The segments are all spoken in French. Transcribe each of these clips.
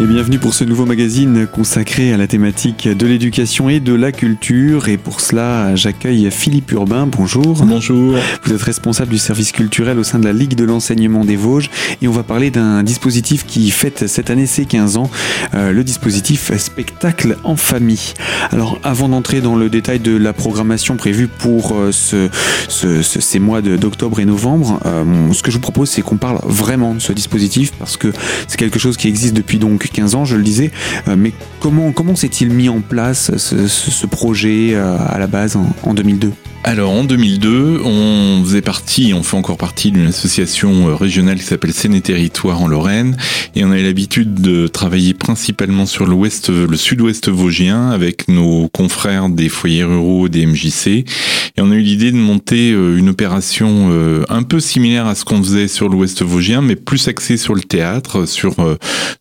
Et bienvenue pour ce nouveau magazine consacré à la thématique de l'éducation et de la culture. Et pour cela, j'accueille Philippe Urbain. Bonjour. Bonjour. Vous êtes responsable du service culturel au sein de la Ligue de l'enseignement des Vosges. Et on va parler d'un dispositif qui fête cette année ses 15 ans, euh, le dispositif spectacle en famille. Alors, avant d'entrer dans le détail de la programmation prévue pour euh, ce, ce- ce- ces mois d'octobre et novembre, euh, ce que je vous propose, c'est qu'on parle vraiment de ce dispositif parce que c'est quelque chose qui existe depuis donc 15 ans, je le disais. Euh, mais comment, comment s'est-il mis en place ce, ce- ce projet euh, à la base en, en 2002 Alors en 2002, on faisait partie, on fait encore partie d'une association euh, régionale qui s'appelle et Territoire en Lorraine, et on avait l'habitude de travailler principalement sur l'ouest, le sud-ouest vosgien avec nos confrères des foyers ruraux, des MJC, et on a eu l'idée de monter euh, une opération euh, un peu similaire à ce qu'on faisait sur l'ouest vosgien, mais plus axée sur le théâtre, sur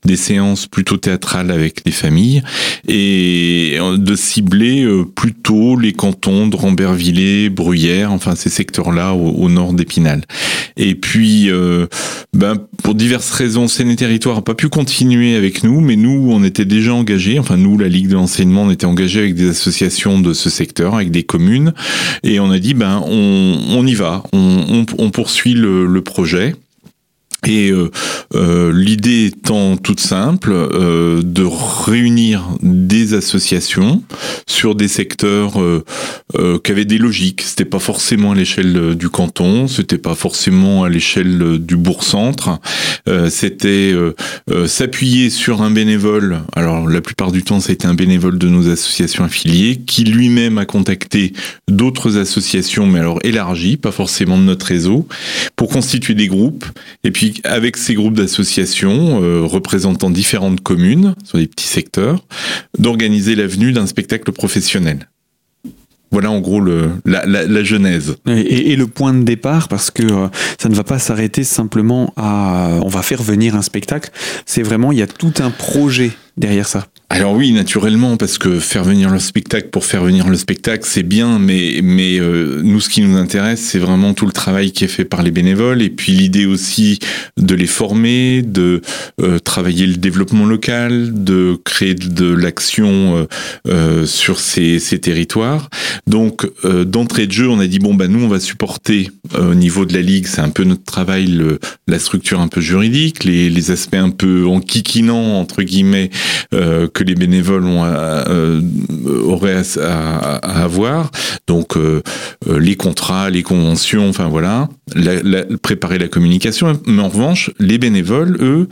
des séances plutôt théâtrales avec les familles, et de cibler plutôt les cantons de Rambervillers, Bruyères, enfin ces secteurs-là au, au nord d'Épinal. Et puis, euh, ben, pour diverses raisons, Seine Territoire n'a pas pu continuer avec nous, mais nous, on était déjà engagés, enfin nous, la Ligue de l'enseignement, on était engagés avec des associations de ce secteur, avec des communes, et on a dit, ben, on, y va, on, poursuit le projet. Et euh, euh, l'idée étant toute simple, euh, de réunir des associations sur des secteurs qui avaient des logiques. C'était pas forcément à l'échelle du canton, c'était pas forcément à l'échelle du bourg-centre. C'était euh, s'appuyer sur un bénévole. Alors la plupart du temps, ça a été un bénévole de nos associations affiliées qui lui-même a contacté d'autres associations, mais alors élargies, pas forcément de notre réseau, pour constituer des groupes. Et puis avec ces groupes d'associations euh, représentant différentes communes sur des petits secteurs, d'organiser la venue d'un spectacle professionnel. Voilà en gros le, la, la, genèse. Et le point de départ, parce que euh, ça ne va pas s'arrêter simplement à on va faire venir un spectacle, c'est vraiment, il y a tout un projet derrière ça. Alors oui, naturellement, parce que faire venir le spectacle pour faire venir le spectacle, c'est bien, mais, mais euh, nous, ce qui nous intéresse, c'est vraiment tout le travail qui est fait par les bénévoles, et puis l'idée aussi de les former, de euh, travailler le développement local, de créer de l'action euh, sur ces, territoires. Donc, d'entrée de jeu, on a dit, bon, bah nous, on va supporter au niveau de la Ligue, c'est un peu notre travail, le, la structure un peu juridique, les, aspects un peu enquiquinants, entre guillemets, que les bénévoles ont à- euh, auraient à, à- avoir. Donc euh, euh, les contrats, les conventions, enfin voilà, la- la- préparer la communication. Mais en revanche, les bénévoles, eux,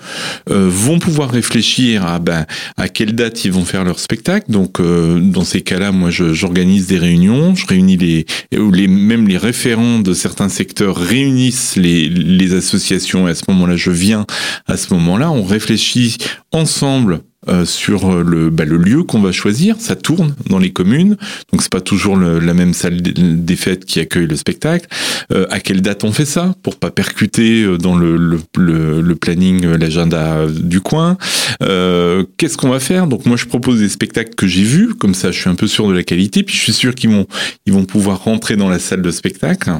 euh, vont pouvoir réfléchir à ben à quelle date ils vont faire leur spectacle. Donc euh, dans ces cas-là, moi j'organise des réunions, je réunis les, les même les référents de certains secteurs réunissent les, les associations. Et à ce moment-là, je viens à ce moment-là, on réfléchit ensemble euh, sur euh, le, bah, le lieu qu'on va choisir. Ça tourne dans les communes, donc c'est pas toujours le- la même salle des- fêtes qui accueille le spectacle. Euh, à quelle date on fait ça? Pour pas percuter euh, dans le, le, le, planning, l'agenda du coin. Euh, Qu'est-ce qu'on va faire? Donc moi je propose des spectacles que j'ai vus, comme ça je suis un peu sûr de la qualité, puis je suis sûr qu'ils vont ils vont pouvoir rentrer dans la salle de spectacle.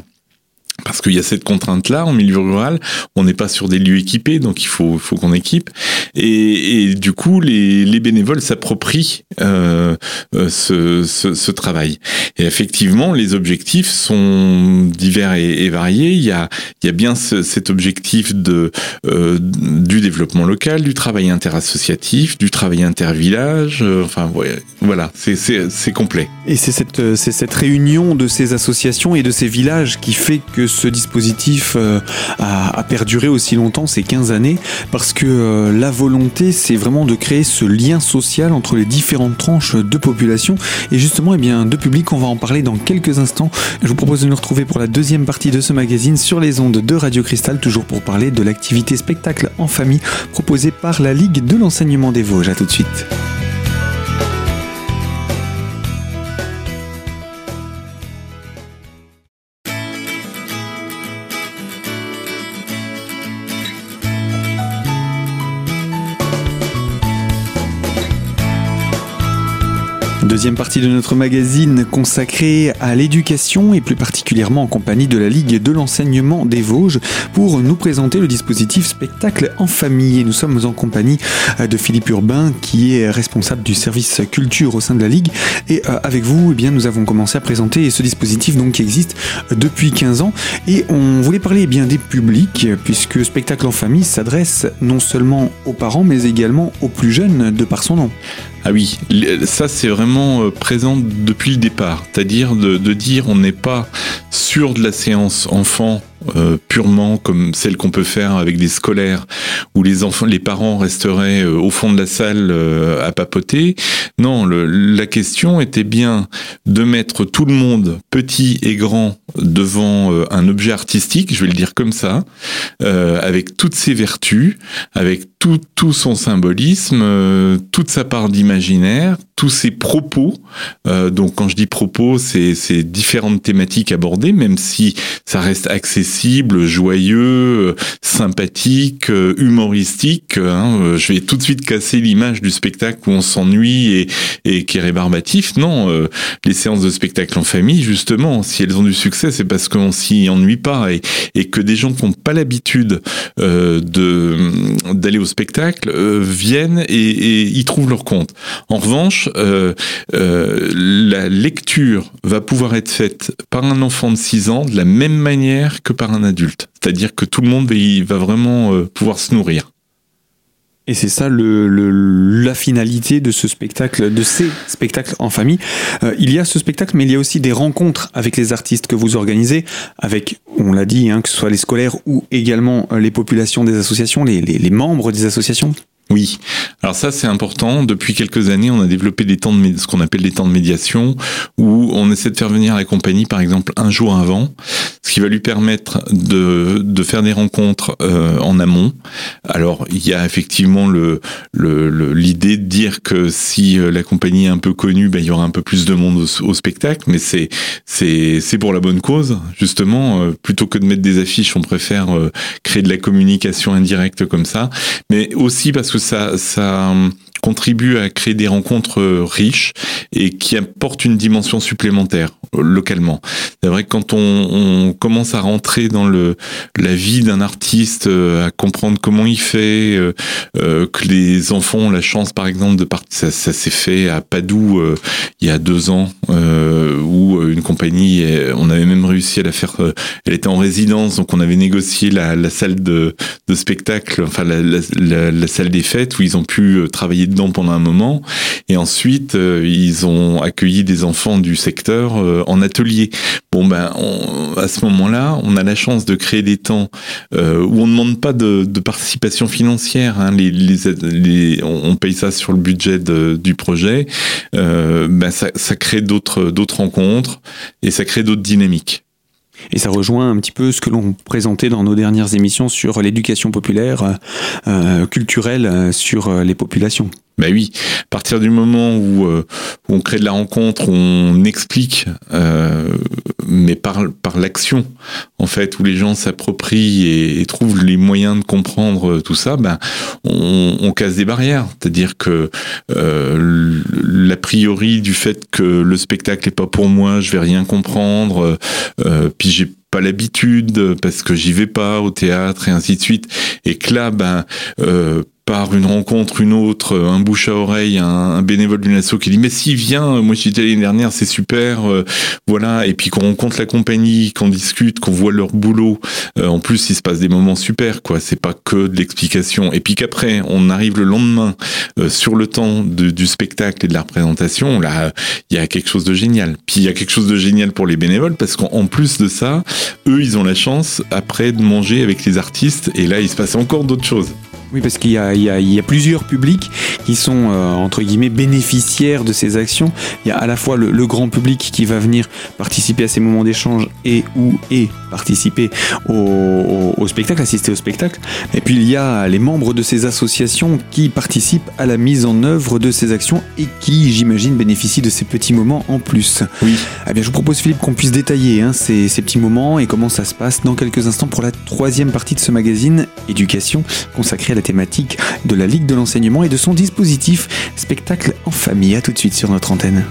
Parce qu'il y a cette contrainte-là en milieu rural, on n'est pas sur des lieux équipés, donc il faut, faut qu'on équipe. Et, et du coup, les, les bénévoles s'approprient euh, euh, ce, ce, ce travail. Et effectivement, les objectifs sont divers et, variés. Il y a, il y a bien ce- cet objectif de, euh, du développement local, du travail interassociatif, du travail intervillage. euh, enfin, voilà, c'est- complet. Et c'est cette, euh, cette réunion de ces associations et de ces villages qui fait que ce dispositif euh, a, perduré aussi longtemps, ces 15 années, parce que euh, la volonté, c'est vraiment de créer ce lien social entre les différentes tranches de population. Et justement, eh bien, de public, on va en parler dans quelques instants. Je vous propose de nous retrouver pour la deuxième partie de ce magazine sur les ondes de Radio Cristal, toujours pour parler de l'activité spectacle en famille proposée par la Ligue de l'enseignement des Vosges. À tout de suite. Deuxième partie de notre magazine consacrée à l'éducation et plus particulièrement en compagnie de la Ligue de l'enseignement des Vosges pour nous présenter le dispositif spectacle en famille. Nous sommes en compagnie euh, de Philippe Urbain qui est responsable du service culture au sein de la Ligue. Et euh, avec vous, eh bien, nous avons commencé à présenter ce dispositif donc, qui existe depuis 15 ans. Et on voulait parler eh bien, des publics puisque spectacle en famille s'adresse non seulement aux parents mais également aux plus jeunes de par son nom. Ah oui, ça c'est vraiment euh, présent depuis le départ, c'est-à-dire de, de, dire on n'est pas sûr de la séance enfant euh, purement comme celle qu'on peut faire avec des scolaires où les enfants, les parents resteraient euh, au fond de la salle euh, à papoter. Non, le, la question était bien de mettre tout le monde, petit et grand, devant un objet artistique, je vais le dire comme ça, avec toutes ses vertus, avec tout, tout son symbolisme, toute sa part d'imaginaire, tous ses propos. donc quand je dis propos, c'est différentes thématiques abordées, même si ça reste accessible joyeux, sympathique, humoristique. Hein. Je vais tout de suite casser l'image du spectacle où on s'ennuie et, qui est rébarbatif. Non, euh, les séances de spectacle en famille, justement, si elles ont du succès, c'est parce qu'on s'y ennuie pas et, et, que des gens qui n'ont pas l'habitude euh, d'aller au spectacle euh, viennent et, et, y trouvent leur compte. En revanche, euh, euh, la lecture va pouvoir être faite par un enfant de 6 ans de la même manière que par un adulte. C'est-à-dire que tout le monde va vraiment euh, pouvoir se nourrir. Et c'est ça la finalité de ce spectacle, de ces spectacles en famille. Il y a ce spectacle, mais il y a aussi des rencontres avec les artistes que vous organisez, avec, on l'a dit, hein, que ce soit les scolaires ou également les populations des associations, les membres des associations. Oui, alors ça c'est important. Depuis quelques années, on a développé des temps de ce qu'on appelle des temps de médiation, où on essaie de faire venir la compagnie, par exemple, un jour avant, qui va lui permettre de, de faire des rencontres euh, en amont. Alors il y a effectivement le l'idée de dire que si euh, la compagnie est un peu connue, ben, il y aura un peu plus de monde au, spectacle, mais c'est c'est pour la bonne cause justement. Euh, plutôt que de mettre des affiches, on préfère créer de la communication indirecte comme ça, mais aussi parce que ça, ça contribue à créer des rencontres euh, riches et qui apportent une dimension supplémentaire euh, localement. C'est vrai que quand on, on, commence à rentrer dans le la vie d'un artiste, euh, à comprendre comment il fait, euh, que les enfants ont la chance, par exemple, de partir. Ça, ça s'est fait à Padoue il y a deux ans, où une compagnie, on avait même réussi à la faire. elle était en résidence, donc on avait négocié la, la salle de, de spectacle, enfin la, la, la, salle des fêtes, où ils ont pu travailler pendant un moment. Et ensuite, euh, ils ont accueilli des enfants du secteur euh, en atelier. Bon, ben, à ce moment-là, on a la chance de créer des temps euh, où on ne demande pas de, participation financière. Hein. On paye ça sur le budget du projet. ben, ça, crée d'autres d'autres rencontres et ça crée d'autres dynamiques. Et ça rejoint un petit peu ce que l'on présentait dans nos dernières émissions sur l'éducation populaire, euh, culturelle sur les populations. Ben oui, à partir du moment où, euh, on crée de la rencontre, on explique, euh, mais par, par l'action, en fait, où les gens s'approprient et, trouvent les moyens de comprendre tout ça, ben, on, on casse des barrières. C'est-à-dire que euh, l'a priori du fait que le spectacle est pas pour moi, je vais rien comprendre, euh, puis j'ai pas l'habitude parce que j'y vais pas au théâtre et ainsi de suite et que là ben euh, par une rencontre, une autre, un bouche à oreille, un, bénévole d'une asso qui dit mais si viens, moi j'étais l'année dernière, c'est super, euh, voilà, et puis qu'on rencontre la compagnie, qu'on discute, qu'on voit leur boulot, euh, en plus il se passe des moments super, quoi, c'est pas que de l'explication, et puis qu'après on arrive le lendemain euh, sur le temps du spectacle et de la représentation, là il y a quelque chose de génial. Puis il y a quelque chose de génial pour les bénévoles parce qu'en plus de ça, eux ils ont la chance après de manger avec les artistes, et là il se passe encore d'autres choses. Oui, parce qu'il y, y, y a, plusieurs publics qui sont, euh, entre guillemets, bénéficiaires de ces actions. Il y a à la fois le, grand public qui va venir participer à ces moments d'échange et ou et participer au, au, spectacle, assister au spectacle. Et puis il y a les membres de ces associations qui participent à la mise en œuvre de ces actions et qui, j'imagine, bénéficient de ces petits moments en plus. Oui. Eh bien, je vous propose, Philippe, qu'on puisse détailler hein, ces, ces petits moments et comment ça se passe dans quelques instants pour la troisième partie de ce magazine Éducation consacré à la thématique de la Ligue de l'enseignement et de son dispositif spectacle en famille. A tout de suite sur notre antenne.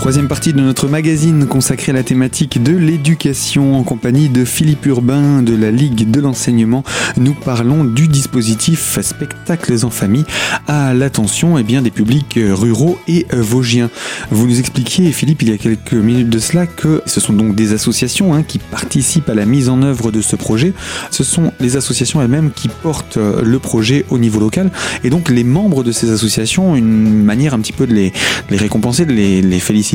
Troisième partie de notre magazine consacrée à la thématique de l'éducation en compagnie de Philippe Urbain de la Ligue de l'enseignement. Nous parlons du dispositif Spectacles en famille à l'attention eh bien, des publics ruraux et vosgiens. Vous nous expliquiez, Philippe, il y a quelques minutes de cela, que ce sont donc des associations hein, qui participent à la mise en œuvre de ce projet. Ce sont les associations elles-mêmes qui portent le projet au niveau local et donc les membres de ces associations, une manière un petit peu de les, récompenser, de les féliciter,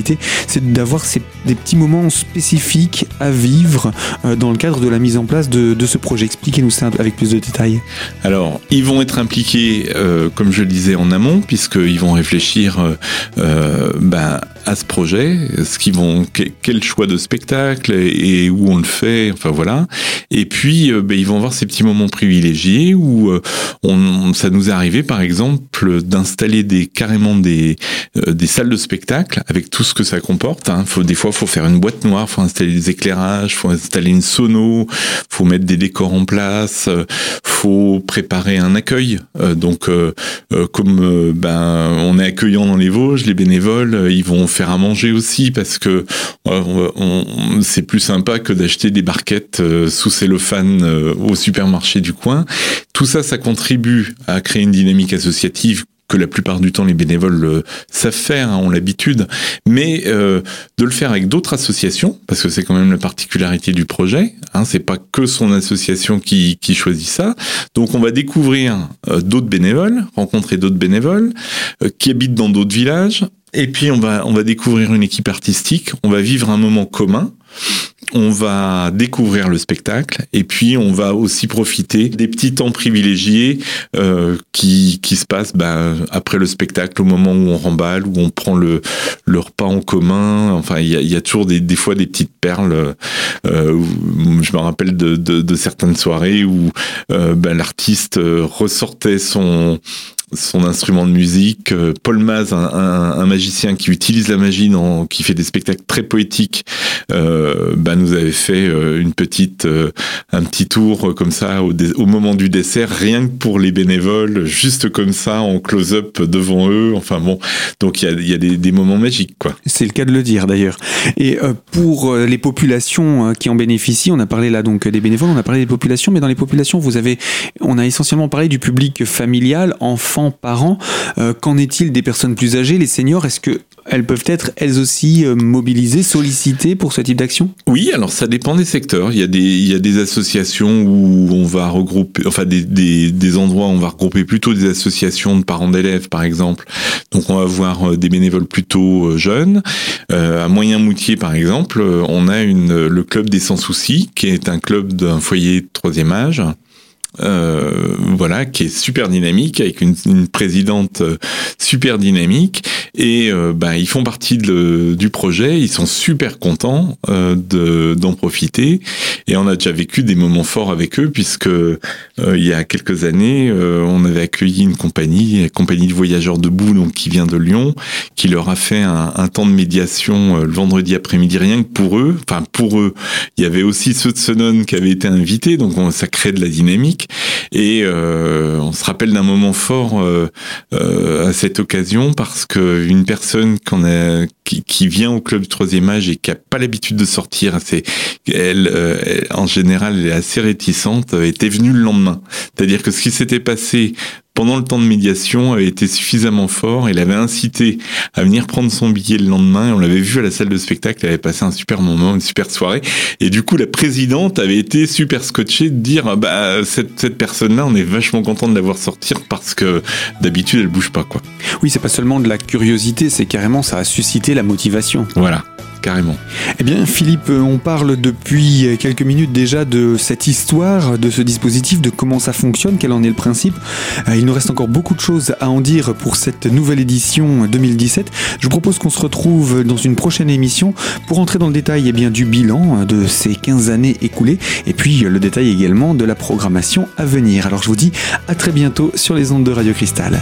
c'est d'avoir des petits moments spécifiques à vivre euh, dans le cadre de la mise en place de, ce projet. Expliquez-nous ça avec plus de détails. Alors, ils vont être impliqués, euh, comme je le disais en amont, puisqu'ils vont réfléchir euh, ben, à ce projet, ce qu'ils vont, quel choix de spectacle et, où on le fait, enfin voilà. Et puis, ben, ils vont avoir ces petits moments privilégiés où on, ça nous est arrivé, par exemple, d'installer des carrément des, des salles de spectacle avec tout ce que ça comporte. Hein. Faut, des fois, faut faire une boîte noire, faut installer des éclairages, faut installer une sono, faut mettre des décors en place, euh, faut préparer un accueil. Euh, donc, euh, comme ben on est accueillant dans les Vosges, les bénévoles, ils vont faire à manger aussi parce que c'est plus sympa que d'acheter des barquettes sous cellophane au supermarché du coin. Tout ça, ça contribue à créer une dynamique associative que la plupart du temps les bénévoles euh, savent faire, hein, ont l'habitude, mais euh, de le faire avec d'autres associations, parce que c'est quand même la particularité du projet. Hein, c'est pas que son association qui, qui choisit ça. Donc on va découvrir euh, d'autres bénévoles, rencontrer d'autres bénévoles qui habitent dans d'autres villages, et puis on va on va découvrir une équipe artistique. On va vivre un moment commun on va découvrir le spectacle et puis on va aussi profiter des petits temps privilégiés euh, qui, qui se passent bah, après le spectacle, au moment où on remballe, où on prend le, le repas en commun. Enfin, il y a, y a, toujours des, des fois des petites perles. Euh, je me rappelle de, de, de certaines soirées où euh, bah, l'artiste ressortait son son instrument de musique. Euh, Paul Maz, un, magicien qui utilise la magie, qui fait des spectacles très poétiques, euh, bah, nous avait fait euh, une petite, un petit tour comme ça au, moment du dessert, rien que pour les bénévoles, juste comme ça, en close-up devant eux. Enfin bon, donc il y a, des, des, moments magiques, quoi. C'est le cas de le dire d'ailleurs. Et pour les populations qui en bénéficient, on a parlé là donc des bénévoles, on a parlé des populations, mais dans les populations, vous avez, on a essentiellement parlé du public familial, enfant parents. Euh, qu'en est-il des personnes plus âgées, les seniors? Est-ce que elles peuvent être elles aussi euh, mobilisées, sollicitées pour ce type d'action? Oui, alors ça dépend des secteurs. Il y a des, associations où on va regrouper, enfin des, endroits où on va regrouper plutôt des associations de parents d'élèves, par exemple. Donc on va voir euh, des bénévoles plutôt jeunes. à Moyen-Moutier, par exemple, on a le club des sans soucis, qui est un club d'un foyer de troisième âge euh, voilà, qui est super dynamique avec une, présidente euh, super dynamique. Et euh, bah, ils font partie du projet, ils sont super contents d'en profiter. Et on a déjà vécu des moments forts avec eux puisque il y a quelques années on avait accueilli une compagnie, une compagnie de voyageurs debout donc qui vient de Lyon, qui leur a fait un, temps de médiation le vendredi après-midi rien que pour eux, enfin pour eux, il y avait aussi ceux de Sonon qui avaient été invités donc on, ça crée de la dynamique et on se rappelle d'un moment fort à cette occasion parce que une personne qu'on a, qui, qui, vient au club du troisième âge et qui a pas l'habitude de sortir, c'est elle, euh, en général, elle est assez réticente, était venue le lendemain. C'est-à-dire que ce qui s'était passé pendant le temps de médiation avait été suffisamment fort. Il avait incité à venir prendre son billet le lendemain et on l'avait vu à la salle de spectacle. Elle avait passé un super moment, une super soirée. Et du coup, la présidente avait été super scotchée de dire, bah, cette, cette personne-là, on est vachement content de la voir sortir parce que d'habitude, elle bouge pas, quoi. Oui, c'est pas seulement de la curiosité, c'est carrément, ça a suscité la motivation. Voilà carrément. Eh bien, Philippe, on parle depuis quelques minutes déjà de cette histoire, de ce dispositif, de comment ça fonctionne, quel en est le principe. Euh, il nous reste encore beaucoup de choses à en dire pour cette nouvelle édition 2017. Je vous propose qu'on se retrouve dans une prochaine émission pour entrer dans le détail eh du bilan de ces 15 années écoulées et puis le détail également de la programmation à venir. Alors je vous dis à très bientôt sur les ondes de Radio Cristal.